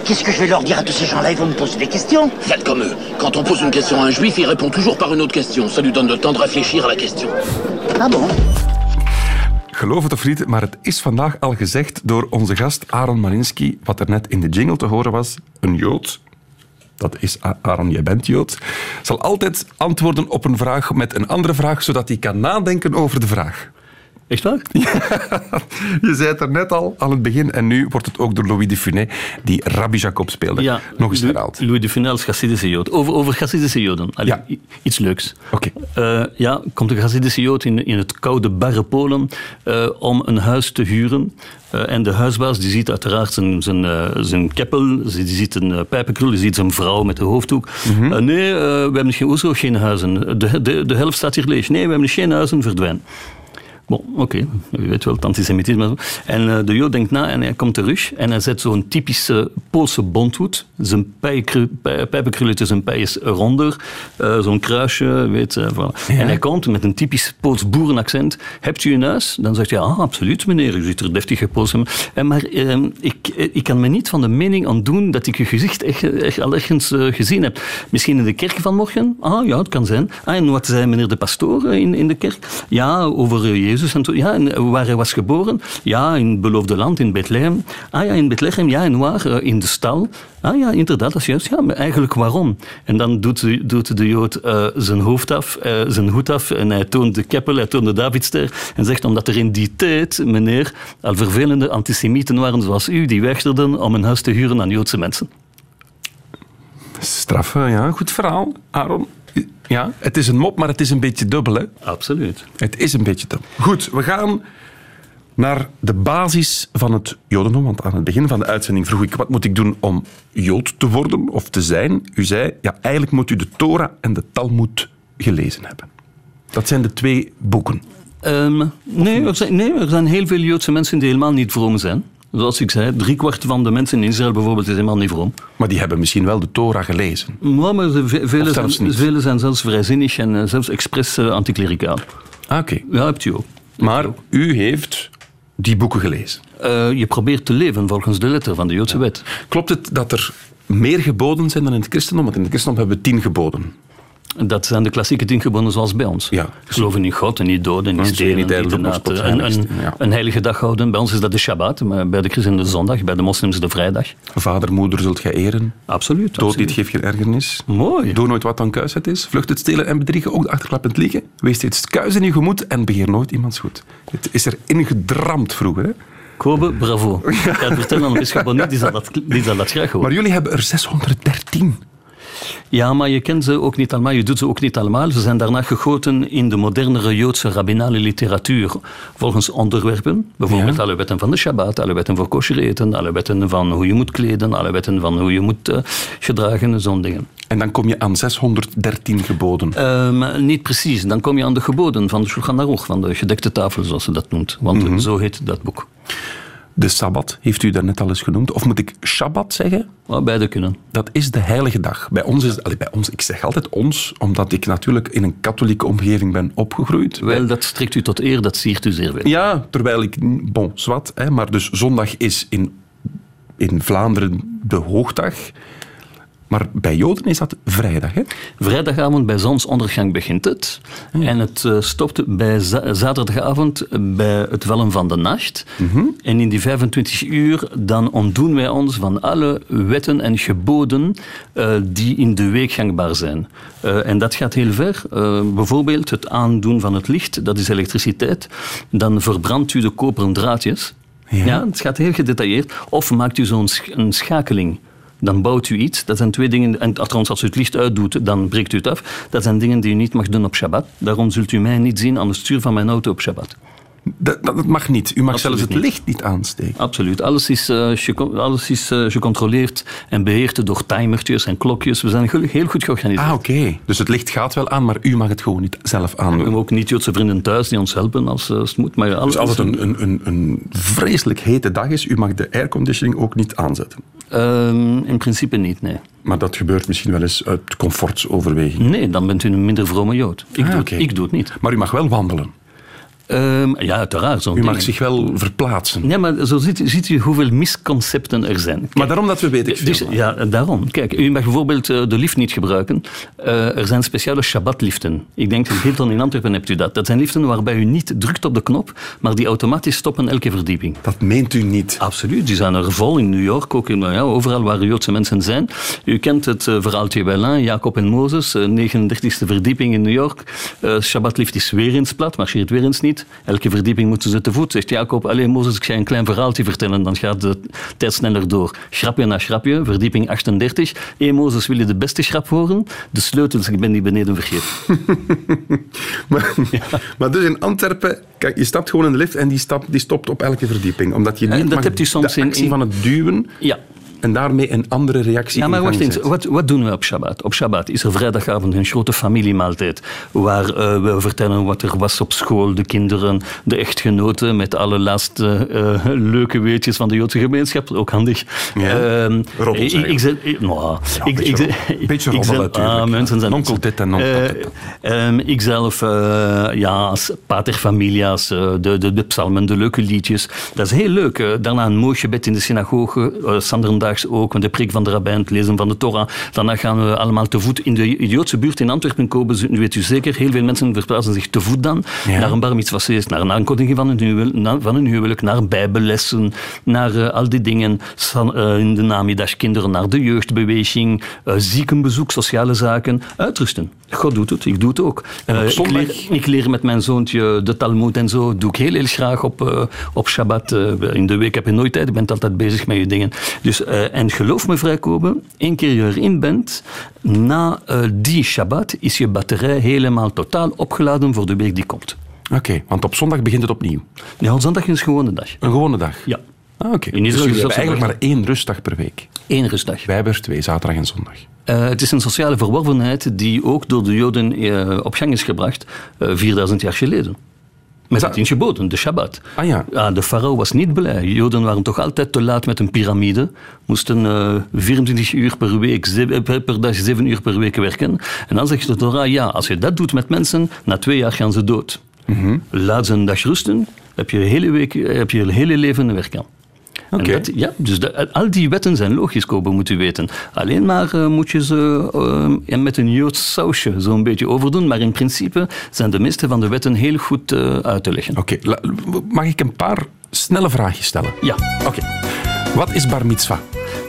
Qu'est-ce que je vais leur dire à tous ces gens-là Ils vont me poser des questions. Faites comme eux. Quand on pose une question à un juif, il répond toujours par une autre question. Ça lui donne le temps de réfléchir à la question. Ah bon Geloof het of niet, maar het is vandaag al gezegd door onze gast Aaron Malinski, wat er net in de jingle te horen was, een Jood. Dat is Aaron, jij bent Jood. Zal altijd antwoorden op een vraag met een andere vraag, zodat hij kan nadenken over de vraag. Echt waar? Ja, je zei het er net al aan het begin. En nu wordt het ook door Louis de Funès, die Rabbi Jacob speelde, ja, nog eens herhaald. Louis de Funès als Chassidische Jood. Over, over Chassidische Joden. Allee, ja. Iets leuks. Oké. Okay. Uh, ja, komt een Chassidische Jood in, in het koude, barre Polen uh, om een huis te huren. Uh, en de huisbaas die ziet uiteraard zijn, zijn, zijn keppel, die ziet een pijpenkrul, die ziet zijn vrouw met de hoofddoek. Mhm. Mm -hmm. nee, we hebben geen, geen huizen. De, de, de helft staat hier leeg. Nee, we hebben geen huizen, verdwijn. Bon, oké, okay. u weet wel, het antisemitisme. En uh, de Jood denkt na en hij komt terug en hij zet zo'n typische Poolse bondhoed. Zijn pijpenkrulletje, zijn pij is ronder, uh, zo'n kruisje, weet je. Voilà. Ja. En hij komt met een typisch Pools boerenaccent. Hebt u een huis? Dan zegt hij, ah, absoluut meneer, u ziet er deftige Pools in. En maar uh, ik, ik kan me niet van de mening ontdoen dat ik uw gezicht echt, echt al ergens gezien heb. Misschien in de kerk vanmorgen? Ah, ja, het kan zijn. Ah, en wat zei meneer de pastoor in, in de kerk? Ja, over Jezus. En to, ja, en waar hij was geboren? Ja, in het beloofde land, in Bethlehem. Ah ja, in Bethlehem, ja, en waar? In de stal. Ah ja, inderdaad, dat is juist. Ja, maar eigenlijk waarom? En dan doet doet de Jood uh, zijn hoofd af, zijn hoed af, en hij toont de keppel, hij toont de Davidster, en zegt omdat er in die tijd, meneer, al vervelende antisemieten waren zoals u, die weigerden om een huis te huren aan Joodse mensen. Straf, ja, goed verhaal, Aaron. Ja, het is een mop, maar het is een beetje dubbel, hè? Absoluut. Het is een beetje dubbel. Goed, we gaan naar de basis van het Jodendom. Want aan het begin van de uitzending vroeg ik, wat moet ik doen om Jood te worden of te zijn? U zei, ja, eigenlijk moet u de Torah en de Talmud gelezen hebben. Dat zijn de twee boeken. Um, nee, er zijn, nee, er zijn heel veel Joodse mensen die helemaal niet vroom zijn. Zoals ik zei, driekwart van de mensen in Israël bijvoorbeeld is helemaal niet vroom. Maar die hebben misschien wel de Torah gelezen. Ja, maar velen zijn, vele zijn zelfs vrijzinnig en uh, zelfs expres uh, anticlericaal. Ah, oké. Okay. Ja, hebt u ook. Maar u heeft die boeken gelezen? Uh, je probeert te leven volgens de letter van de Joodse ja. wet. Klopt het dat er meer geboden zijn dan in het christendom? Want in het christendom hebben we tien geboden. Dat zijn de klassieke tien geboden zoals bij ons. Ja. Geloven in God en niet doden, niet stelen, niet. Een, een, een, heilige dag houden. Bij ons is dat de Shabbat, maar bij de christenen de zondag, bij de moslims de vrijdag. Vader, moeder zult gij eren. Absoluut. Dood niet, geef je ergernis. Mooi. Doe nooit wat dan kuisheid is. Vlucht het stelen en bedriegen, ook de achterklappend liegen. Wees steeds kuis in je gemoed en begeer nooit iemands goed. Het is er ingedramd vroeger, hè? Kobe, bravo. Ja. Ik ga het vertellen aan de bisschop die zal dat, die zal dat graag horen. Maar jullie hebben er 613. Ja, maar je kent ze ook niet allemaal, je doet ze ook niet allemaal. Ze zijn daarna gegoten in de modernere Joodse rabbinale literatuur volgens onderwerpen. Bijvoorbeeld ja. alle wetten van de Shabbat, alle wetten voor kosher eten, alle wetten van hoe je moet kleden, alle wetten van hoe je moet uh, gedragen, zo'n dingen. En dan kom je aan 613 geboden? Uh, niet precies. Dan kom je aan de geboden van de Shulchan Aruch, van de gedekte tafel, zoals ze dat noemt. Want mm -hmm. zo heet dat boek. De Sabbat heeft u daarnet al eens genoemd. Of moet ik Shabbat zeggen? Maar beide kunnen. Dat is de heilige dag. Bij ons is allee, bij ons, ik zeg altijd ons, omdat ik natuurlijk in een katholieke omgeving ben opgegroeid. Wel, dat strekt u tot eer, dat siert u zeer veel. Ja, terwijl ik, bon, zwart, hè, maar dus zondag is in, in Vlaanderen de hoogdag. Maar bij Joden is dat vrijdag, hè? Vrijdagavond bij zonsondergang begint het. En het eh, stopt bij za- zaterdagavond bij het vellen van de nacht. En in die 25 uur dan ontdoen wij ons van alle wetten en geboden eh, die in de week gangbaar zijn. Eh, en dat gaat heel ver. Eh, bijvoorbeeld het aandoen van het licht, dat is elektriciteit. Dan verbrandt u de koperen draadjes. Ja. het gaat heel gedetailleerd. Of maakt u zo'n sch- een schakeling. Dan bouwt u iets. Dat zijn twee dingen. En trouwens, als u het licht uitdoet, dan breekt u het af. Dat zijn dingen die u niet mag doen op Shabbat. Daarom zult u mij niet zien aan het stuur van mijn auto op Shabbat. Dat, dat, mag niet. U mag Absoluut zelfs het niet. licht niet aansteken. Absoluut. Alles is, eh, alles is eh, gecontroleerd en beheerd door timertjes en klokjes. We zijn heel goed georganiseerd. Ah, oké. Dus het licht gaat wel aan, maar u mag het gewoon niet zelf We aandoen. hebben ook niet-Joodse vrienden thuis die ons helpen als, eh, als het moet. Maar alles Dus als het een, een, een, een vreselijk hete dag is, u mag de airconditioning ook niet aanzetten. Ehm, in principe niet, nee. Maar dat gebeurt misschien wel eens uit comfortsoverweging. Nee, dan bent u een minder vrome Jood. Ik, Ah, doe, ik doe het niet. Maar u mag wel wandelen. Ehm, ja, uiteraard. U mag zich wel verplaatsen. Ja, maar zo ziet, ziet u hoeveel misconcepten er zijn. Kijk, Maar daarom dat we weten. Dus, ja, daarom. Kijk, u mag bijvoorbeeld eh, de lift niet gebruiken. Eh, er zijn speciale Shabbatliften. Ik denk, in Hilton in Antwerpen hebt u dat. Dat zijn liften waarbij u niet drukt op de knop, maar die automatisch stoppen elke verdieping. Dat meent u niet. Absoluut, die zijn er vol in New York, ook in, ja, overal waar Joodse mensen zijn. U kent het eh, verhaaltje wel, hè? Jacob en Mozes, eh, 39e verdieping in New York. Eh Shabbatlift is weer eens plat, marcheert weer eens niet. Elke verdieping moeten ze te voet. Zegt Jacob, alleen Mozes, ik ga je een klein verhaaltje vertellen, dan gaat de tijd sneller door. Grapje na grapje, verdieping 38. Hé Mozes, wil je de beste grap horen? De sleutels, ik ben die beneden vergeten. Maar, maar dus in Antwerpen, kijk, je stapt gewoon in de lift en die, stap, die stopt op elke verdieping. Omdat je Eh, niet dat mag hebt u soms de in- actie in- van het duwen Ja, en daarmee een andere reactie Ja, maar wacht eens. Wat, wat doen we op Shabbat? Op Shabbat is er vrijdagavond een grote familiemaaltijd. Waar eh, we vertellen wat er was op school. De kinderen, de echtgenoten. Met alle laatste eh, leuke weetjes van de Joodse gemeenschap. Ook handig. Ja. Roddels, ik, ik, ik- nou, ik, beetje ik. Beetje ik natuurlijk. Ah, mensen zijn Nonkel dit en nonkel Eh, dat. ehm, ik zelf, eh, ja, als pater familias, eh, de, de, de psalmen, de leuke liedjes. Dat is heel leuk. eh. Daarna een mooi gebed in de synagoge, uh, Ook, met de preek van de rabbijn, het lezen van de Torah. Daarna gaan we allemaal te voet in de Joodse buurt in Antwerpen komen. ze- Weet u zeker, heel veel mensen verplaatsen zich te voet dan Ja. naar een bar mitzvah feest, naar een aankondiging van een, huwel, na- van een huwelijk, naar bijbellessen, naar eh, al die dingen. San- eh, in de namiddag kinderen naar de jeugdbeweging, eh, ziekenbezoek, sociale zaken. Uitrusten. God doet het, ik doe het ook. Op Eh, ik, leer, ik leer met mijn zoontje de Talmud en zo. doe ik heel, heel graag op, eh, op Shabbat. Eh, in de week heb je nooit tijd, je bent altijd bezig met je dingen. Dus, en geloof me, vrijkomen, één keer je erin bent, na die Shabbat is je batterij helemaal totaal opgeladen voor de week die komt. Oké, want op zondag begint het opnieuw. Ja, zondag is een gewone dag. Een gewone dag. Ja, Ah, Oké. In Dus Israël dat hebben eigenlijk maar één rustdag per week. één rustdag. Wij hebben er twee, zaterdag en zondag. Eh, het is een sociale verworvenheid die ook door de Joden eh, op gang is gebracht, eh 4000 jaar geleden. Met het tien geboden, de Shabbat. Ah ja. Ja, de farao was niet blij. Joden waren toch altijd te laat met een piramide. Moesten eh 24 uur per week, zeven- per, dag, 7 uur per week werken. En dan zegt de Torah, ja, als je dat doet met mensen, na twee jaar gaan ze dood. Mhm. Laat ze een dag rusten, heb je hele, week, heb je je hele leven werk aan. Dat- ja, dus de- al die wetten zijn logisch, Kobe, moet u weten. Alleen maar eh, moet je ze eh, met een Joods sausje zo'n beetje overdoen. Maar in principe zijn de meeste van de wetten heel goed eh, uit te leggen. Oké, mag ik een paar snelle vraagjes stellen? Ja. Oké. Wat is bar mitzvah?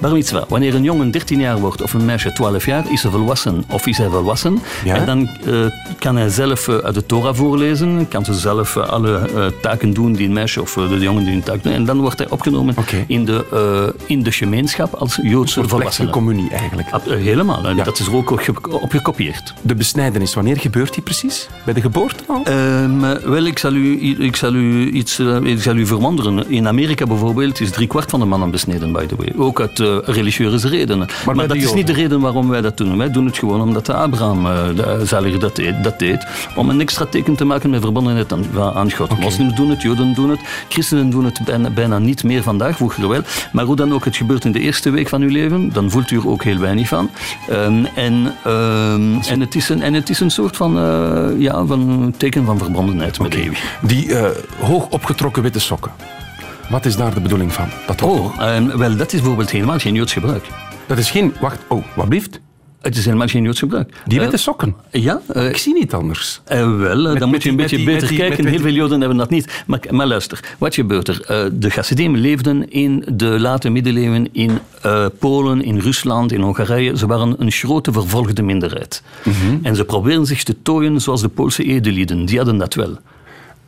Bar mitzvah. Wanneer een jongen 13 jaar wordt of een meisje 12 jaar, is ze volwassen of is hij volwassen. Ja. En dan eh, kan hij zelf eh, uit de Torah voorlezen, kan ze zelf eh, alle taken doen die een meisje of de jongen die een taak doen. En dan wordt hij opgenomen in, de, in de gemeenschap als Joodse volwassene. communie eigenlijk. Helemaal. Ja. Dat is er ook ge- op gekopieerd. De besnijdenis, wanneer gebeurt die precies? Bij de geboorte al? Ehm, eh, wel, ik zal, u, ik, zal u iets, ik zal u verwonderen. In Amerika bijvoorbeeld is driekwart van de mannen besneden, by the way. Ook uit uit eh, religieuze redenen. Maar, dat is niet de reden waarom wij dat doen. Wij doen het gewoon omdat de Abraham, eh, de zaliger, dat deed, dat deed. Om een extra teken te maken met verbondenheid aan, aan God. Moslims doen het, Joden doen het, christenen doen het bijna, bijna niet meer vandaag, vroeger wel. Maar hoe dan ook, het gebeurt in de eerste week van uw leven, dan voelt u er ook heel weinig van. Ehm, en, ehm, en, het is een, en het is een soort van, eh, ja, van teken van verbondenheid met de eeuwig. Die eh, hoog opgetrokken witte sokken. Wat is daar de bedoeling van? Dat, Oh, ehm, wel, dat is bijvoorbeeld helemaal geen Joods gebruik. dat is geen... Wacht, oh, wat blieft? Het is helemaal geen Joods gebruik. Die Eh, witte sokken. Ja, eh, Ik zie niet anders. Eh, wel, Met- dan moet je een beetje die- beter die- kijken. Heel veel Joden hebben dat niet. Maar, maar luister, wat gebeurt er? De Hasidim leefden in de late middeleeuwen in Polen, in Rusland, in Hongarije. Ze waren een grote vervolgde minderheid. Mhm. En ze probeerden zich te tooien zoals de Poolse edelieden. Die hadden dat wel.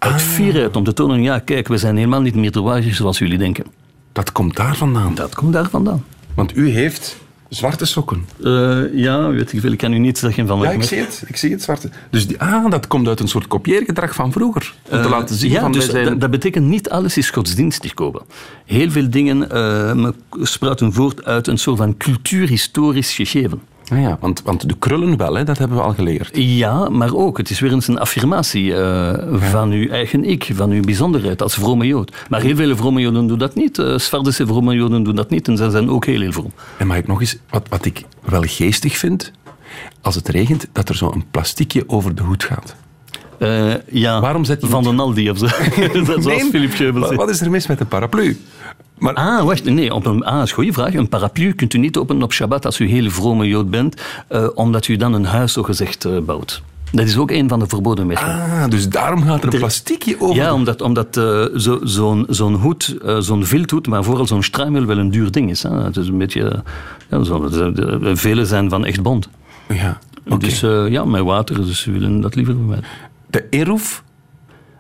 Uit Ah. fierheid om te tonen, ja, kijk, we zijn helemaal niet meerderwaardig zoals jullie denken. Dat komt daar vandaan. Dat komt daar vandaan. Want u heeft zwarte sokken. Eh, ja, weet ik veel. Ik kan u niet zeggen van Ja, ik zie het. Ik zie het zwarte. Dus die, ah, dat komt uit een soort kopieergedrag van vroeger. Om te Eh, laten zien ja, van dus zijn... dat, betekent niet alles is godsdienstig komen. Heel veel dingen eh, spruiten voort uit een soort van cultuurhistorisch gegeven. Ah ja, want, want de krullen wel, hè, dat hebben we al geleerd. Ja, maar ook, het is weer eens een affirmatie eh, van uw eigen ik, van uw bijzonderheid als vrome Jood. Maar heel veel vrome Joden doen dat niet. Uh, vrome Joden doen dat niet en zij zijn ook heel, heel vroom. En mag ik nog eens, wat, wat ik wel geestig vind, als het regent, dat er zo'n plastiekje over de hoed gaat. Uh, ja, Waarom zet je van den Aldi of zo. Zoals nee, Philip wat is er mis met een paraplu? Maar... Ah, wacht, nee, op een, ah, dat is een goede vraag. Een paraplu kunt u niet openen op Shabbat als u heel vrome Jood bent, uh, omdat u dan een huis zogezegd uh, bouwt. Dat is ook een van de verboden merken. Ah, dus daarom gaat er een plastiekje over. Ja, omdat, omdat uh, zo'n zo zo'n hoed, uh, zo'n vilthoed, maar vooral zo'n struimel wel een duur ding is. Hè. Het is een beetje... Ja, zo, de, de, vele zijn van echt bond. Ja, okay. Dus uh, ja, met water, dus we willen dat liever vermijden. De eroef?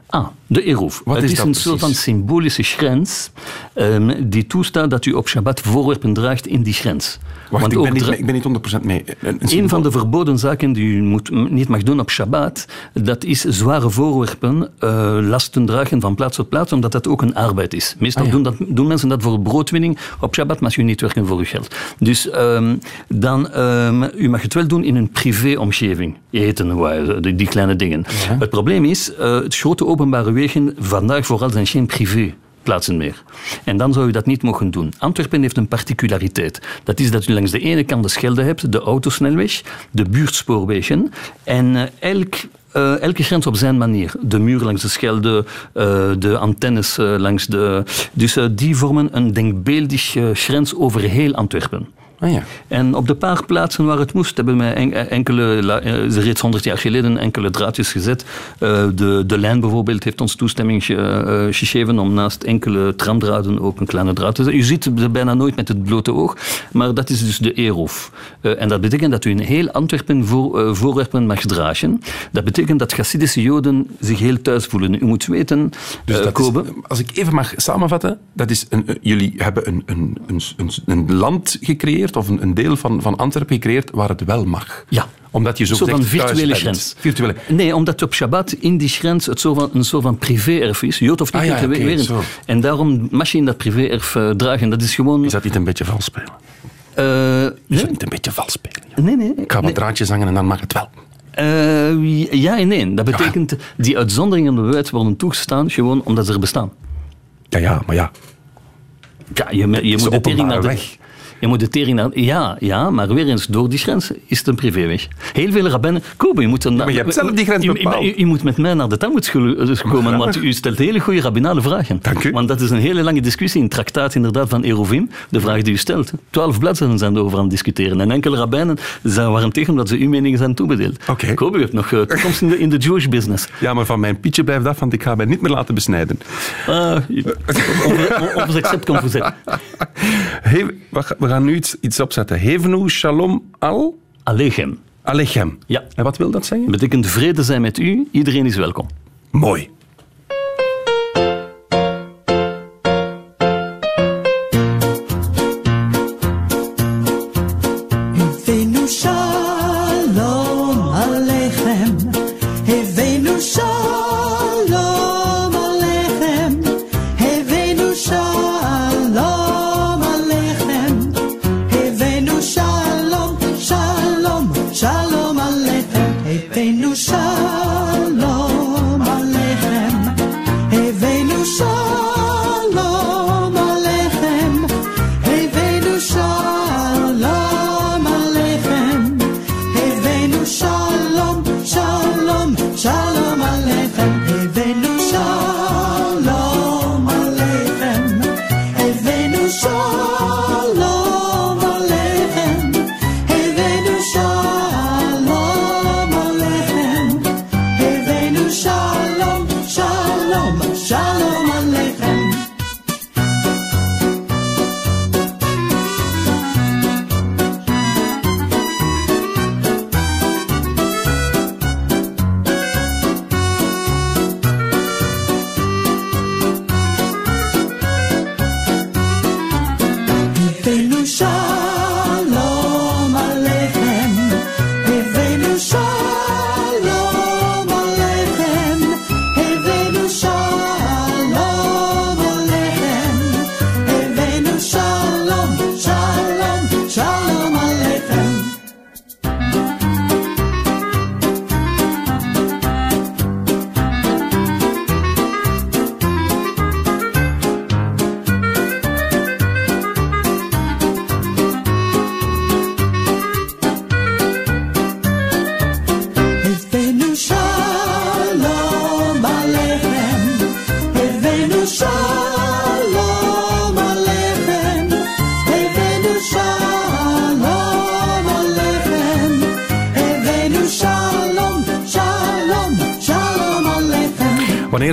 Ah, de eroef. Wat het is, een precies? soort van symbolische grens um, die toestaat dat u op Shabbat voorwerpen draagt in die grens. Wacht, Want ik, ben niet, ik ben niet 100% mee. Een, een van de verboden zaken die u moet, niet mag doen op Shabbat, dat is zware voorwerpen uh, lasten dragen van plaats tot plaats, omdat dat ook een arbeid is. Meestal Ah, ja. doen, dat, doen mensen dat voor broodwinning. Op Shabbat mag u niet werken voor uw geld. Dus um, dan, um, u mag het wel doen in een privéomgeving. Eten, die, die kleine dingen. Ja. Het probleem is, uh, het grote openbare vandaag vooral zijn geen privé plaatsen meer. En dan zou u dat niet mogen doen. Antwerpen heeft een particulariteit. Dat is dat u langs de ene kant de Schelde hebt, de autosnelweg, de buurtspoorwegen en uh, elk uh, elke grens op zijn manier. De muur langs de Schelde, uh, de antennes langs de... Dus die vormen een denkbeeldig grens over heel Antwerpen. Ah, ja. En op de paar plaatsen waar het moest, hebben wij en, enkele, uh, reeds honderd jaar geleden enkele draadjes gezet. Uh, de, de lijn bijvoorbeeld heeft ons toestemming ge, gegeven om naast enkele tramdraden ook een kleine draad te zetten. U ziet ze bijna nooit met het blote oog, maar dat is dus de eerhof. en dat betekent dat u in heel Antwerpen voor, voorwerpen mag dragen. Dat betekent dat Chassidische Joden zich heel thuis voelen. U moet weten, dus dat Kobe, is, als ik even mag samenvatten, dat is een, jullie hebben een, een, een land gecreëerd of een, deel van, van Antwerpen gecreëerd waar het wel mag. Ja. Omdat je zo, zo van virtuele grens. Virtuele. Nee, omdat op Shabbat in die grens het zo van, een soort van privé-erf is. Jood of niet, ah, ja, okay, En daarom mag je in dat privé-erf uh, dragen. Dat is gewoon... Is dat niet een beetje vals spelen? Uh, is nee. dat niet een beetje vals spelen? Ja? Nee, nee. Ik ga wat nee. draadjes hangen en dan mag het wel. Uh, ja en nee. Dat betekent, ja. die uitzonderingen op de wet worden toegestaan gewoon omdat ze er bestaan. Ja, ja, maar ja. Ja, je, je, je moet de tering naar de weg. Je moet de tering naar... Ja, ja, maar weer eens, door die grens is het een privéweg. Heel veel rabbinnen... Kobe, je moet... Dan, maar je hebt zelf die grens bepaald. Je, je, je moet met mij naar de Talmud komen, want u stelt hele goede rabbinale vragen. Dank u. Want dat is een hele lange discussie, een traktaat inderdaad van Erovim. De vraag die u stelt. Twaalf bladzijden zijn er over aan het discussiëren. En enkele rabbijnen waren tegen omdat ze uw meningen zijn toebedeeld. Oké. Okay. Kobe heeft nog uh, toekomst in de, in de Jewish business. Ja, maar van mijn pietje blijft af, want ik ga mij niet meer laten besnijden. Ah, over accept kan. Hey, we gaan nu iets, iets opzetten. Hevenu shalom al... Alechem. Alechem. Ja. En wat wil dat zeggen? Dat betekent vrede zijn met u. Iedereen is welkom. Mooi.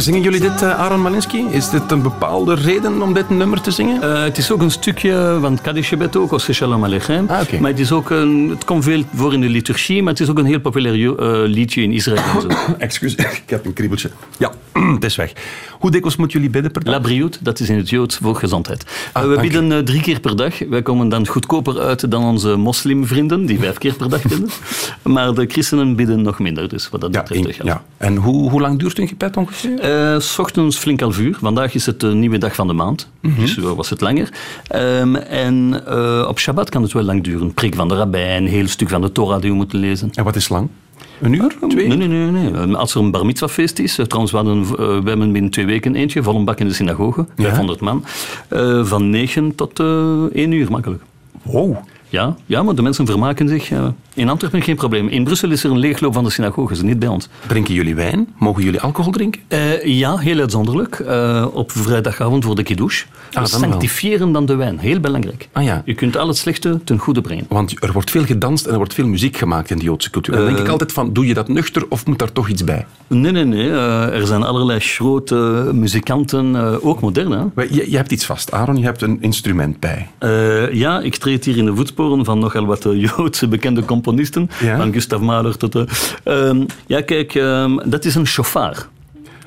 Zingen jullie dit, eh, Aaron Malinsky? Is dit een bepaalde reden om dit nummer te zingen? Eh, het is ook een stukje van het Kaddish-gebed ook, als Shalom Aleichem. Ah. Maar het, is ook een, het komt veel voor in de liturgie, maar het is ook een heel populair eh, liedje in Israël. Excuus, ik heb een kriebeltje. Ja, het is weg. Hoe dikwijls moeten jullie bidden per dag? La Briout, dat is in het Joods voor gezondheid. Eh, we bidden drie keer per dag. Wij komen dan goedkoper uit dan onze moslimvrienden, die vijf keer per dag bidden. maar de christenen bidden nog minder, dus wat dat Ja, betreft. ja. En hoe, hoe lang duurt een gebed ongeveer? Eh, s ochtends flink half uur. Vandaag is het de nieuwe dag van de maand. Mhm. Dus uh, was het langer. Ehm, en eh, op Shabbat kan het wel lang duren. Prik van de rabbijn, een heel stuk van de Torah die we moeten lezen. En wat is lang? Een uur? Twee? Nee, nee, nee. nee. Eh, Als er een bar mitzvah-feest is, eh, trouwens, we, hadden, eh, we hebben binnen twee weken eentje, vol een bak in de synagoge, 500 man, eh, van 9 tot eh 1 uur makkelijk. Wow. Ja, ja, maar de mensen vermaken zich. Eh. in Antwerpen geen probleem. In Brussel is er een leegloop van de synagoges, niet bij ons. Drinken jullie wijn? Mogen jullie alcohol drinken? Eh, ja, heel uitzonderlijk. Eh, op vrijdagavond voor de kiddush. Ah, We dan wel. sanctifiëren dan de wijn. Heel belangrijk. Ah ja. Je kunt al het slechte ten goede brengen. Want er wordt veel gedanst en er wordt veel muziek gemaakt in de Joodse cultuur. Dan denk Eh. ik altijd van, doe je dat nuchter of moet daar toch iets bij? Nee, nee, nee. eh, er zijn allerlei grote muzikanten, eh, ook modern. Hè? Maar Je, je hebt iets vast, Aaron. Je hebt een instrument bij. Eh, ja, ik treed hier in de voetsporen van nogal wat eh, Joodse bekende componisten. Ja? Van Gustav Mahler tot... eh, ehm, ja, kijk, ehm, dat is een.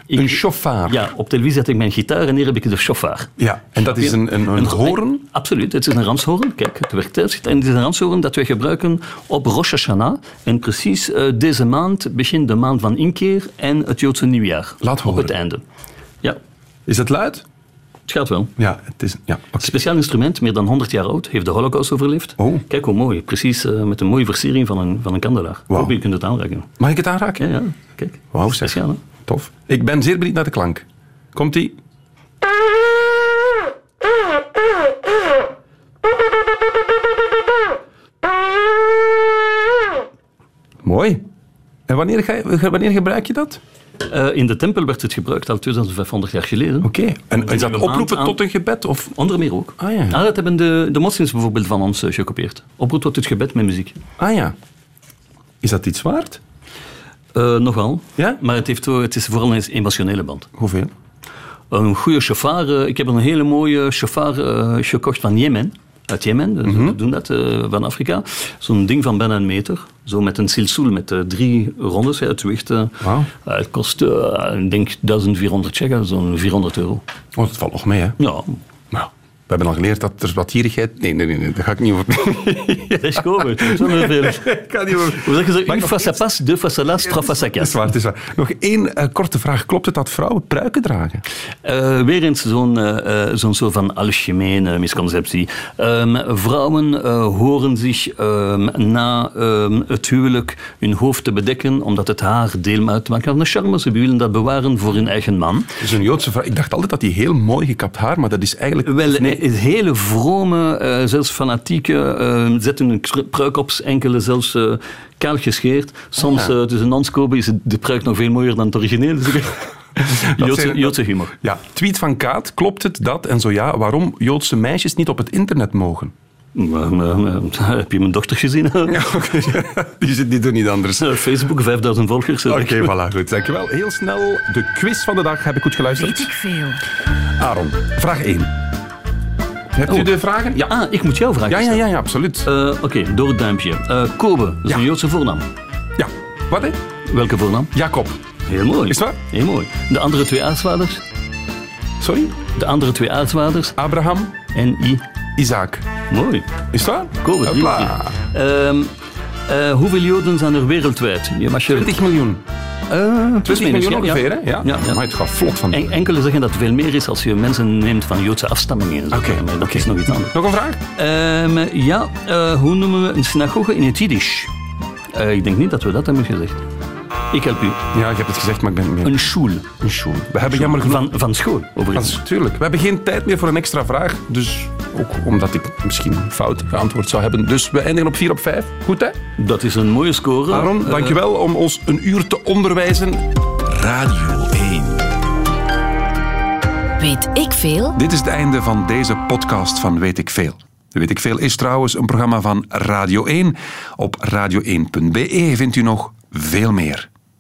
Ik- Een shofar. Ja, op televisie had ik mijn gitaar en hier heb ik de shofar. Ja, en dat is een, een, een hoorn? Absoluut, het is een ramshoorn. Kijk, het werkt thuis. En het is een ramshoorn dat wij gebruiken op Rosh Hashanah. En precies eh, deze maand begint de maand van inkeer en het Joodse nieuwjaar. Laat Op horen. het einde. Ja, Is het luid? Het gaat wel. Ja, het is... Ja. Speciaal instrument, meer dan 100 jaar oud, heeft de Holocaust overleefd. Oh. Kijk hoe mooi, precies eh, met een mooie versiering van een, van een kandelaar. Hoop je kunt het aanraken. Mag ik het aanraken? Ja, ja, kijk. Wauw. Speciaal, hè? Tof. Ik ben zeer benieuwd naar de klank. Komt-ie? Mooi. En wanneer, ga je- wanneer gebruik je dat? Eh, in de tempel werd het gebruikt al 2500 jaar geleden. Oké. En is dat oproepen aan- tot een gebed? Of? Onder meer ook. Ah, ja. dat hebben de, de moslims bijvoorbeeld van ons eh, gekopieerd. Oproep tot het gebed met muziek. Ah ja. Is dat iets waard? Eh, nogal. Ja? Maar het, heeft, het is vooral een emotionele band. Hoeveel? Een goede chauffeur. ik heb een hele mooie chauffeur gekocht van Jemen. Uit Jemen, we doen dat eh, van Afrika. Zo'n ding van bijna een meter. Zo met een silsoel met eh, drie rondes. Ja, het weegt, eh, het kost, ik denk, 1400 checken, zo'n 400 euro. Oh, dat valt nog mee, hè? Ja, hebben al geleerd dat er wat gierigheid... Nee, nee, nee, nee daar ga ik niet over... dat is wel heel veel. ik ga niet over... Hoe zeg je zo? Une fois ça passe, deux fois ça lasse, trois fois ça casse. waar, het is waar. Nog één eh, korte vraag. Klopt het dat vrouwen pruiken dragen? Eh, weer eens zo'n eh, zo'n soort van algemene misconceptie. Ehm, vrouwen horen zich ehm, na ehm, het huwelijk hun hoofd te bedekken, omdat het haar deel uitmaakt van de charme. Ze willen dat bewaren voor hun eigen man. Een Joodse vrouw... Ik dacht altijd dat die heel mooi gekapt haar, maar dat is eigenlijk... Wel, nee. Hele vrome, eh, zelfs fanatieke, eh, zetten een pruik op, enkele zelfs eh, kaal gescheerd. Soms, Ah, ja. tussen ons kopen, is de pruik nog veel mooier dan het origineel. Dus Joodse, Joodse humor. Ja, tweet van Kaat. Klopt het dat en zo ja, waarom Joodse meisjes niet op het internet mogen? Maar, maar, maar, heb je mijn dochter gezien? Ja, die, zit- die doen niet anders. Facebook, 5000 volgers. Oké, voilà, goed. Dankjewel. Heel snel de quiz van de dag. Heb ik goed geluisterd? Weet ik veel. Aaron, vraag 1. Hebt u de vragen? Ja. Ah, ik moet jou vragen Ja, ja, ja, ja absoluut. Eh, Oké, door het duimpje. Eh, Kobe, dat is Ja. een Joodse voornaam. Ja. Wat, hè? Welke voornaam? Jacob. Heel mooi. Is waar? Heel mooi. De andere twee aartsvaders? Sorry? De andere twee aartsvaders? Abraham. En I. Isaac. Mooi. Is waar? Kobe, Hopla. keer. Ehm, eh, hoeveel Joden zijn er wereldwijd? Je... 20 miljoen. Eh, 20 miljoen ja, ongeveer, hè? Ja. Ja, ja. Maar het gaat vlot van. En, enkele zeggen dat het veel meer is als je mensen neemt van Joodse afstammingen. Oké, Maar dat is nog iets anders. Nog een vraag? Ehm, ja, eh, hoe noemen we een synagoge in het Jiddisch? Eh, ik denk niet dat we dat hebben gezegd. Ik help u. Ja, ik heb het gezegd, maar ik ben... Een school. een school. We hebben jammer genoeg... Van, van school, Dat overigens. is, tuurlijk. We hebben geen tijd meer voor een extra vraag. Dus ook omdat ik misschien fout geantwoord zou hebben. Dus we eindigen op 4 op 5. Goed, hè? Dat is een mooie score. Aaron, Eh, dankjewel om ons een uur te onderwijzen. Radio 1. Weet ik veel? Dit is het einde van deze podcast van Weet ik Veel. Weet ik Veel is trouwens een programma van Radio 1. Op radio1.be vindt u nog veel meer.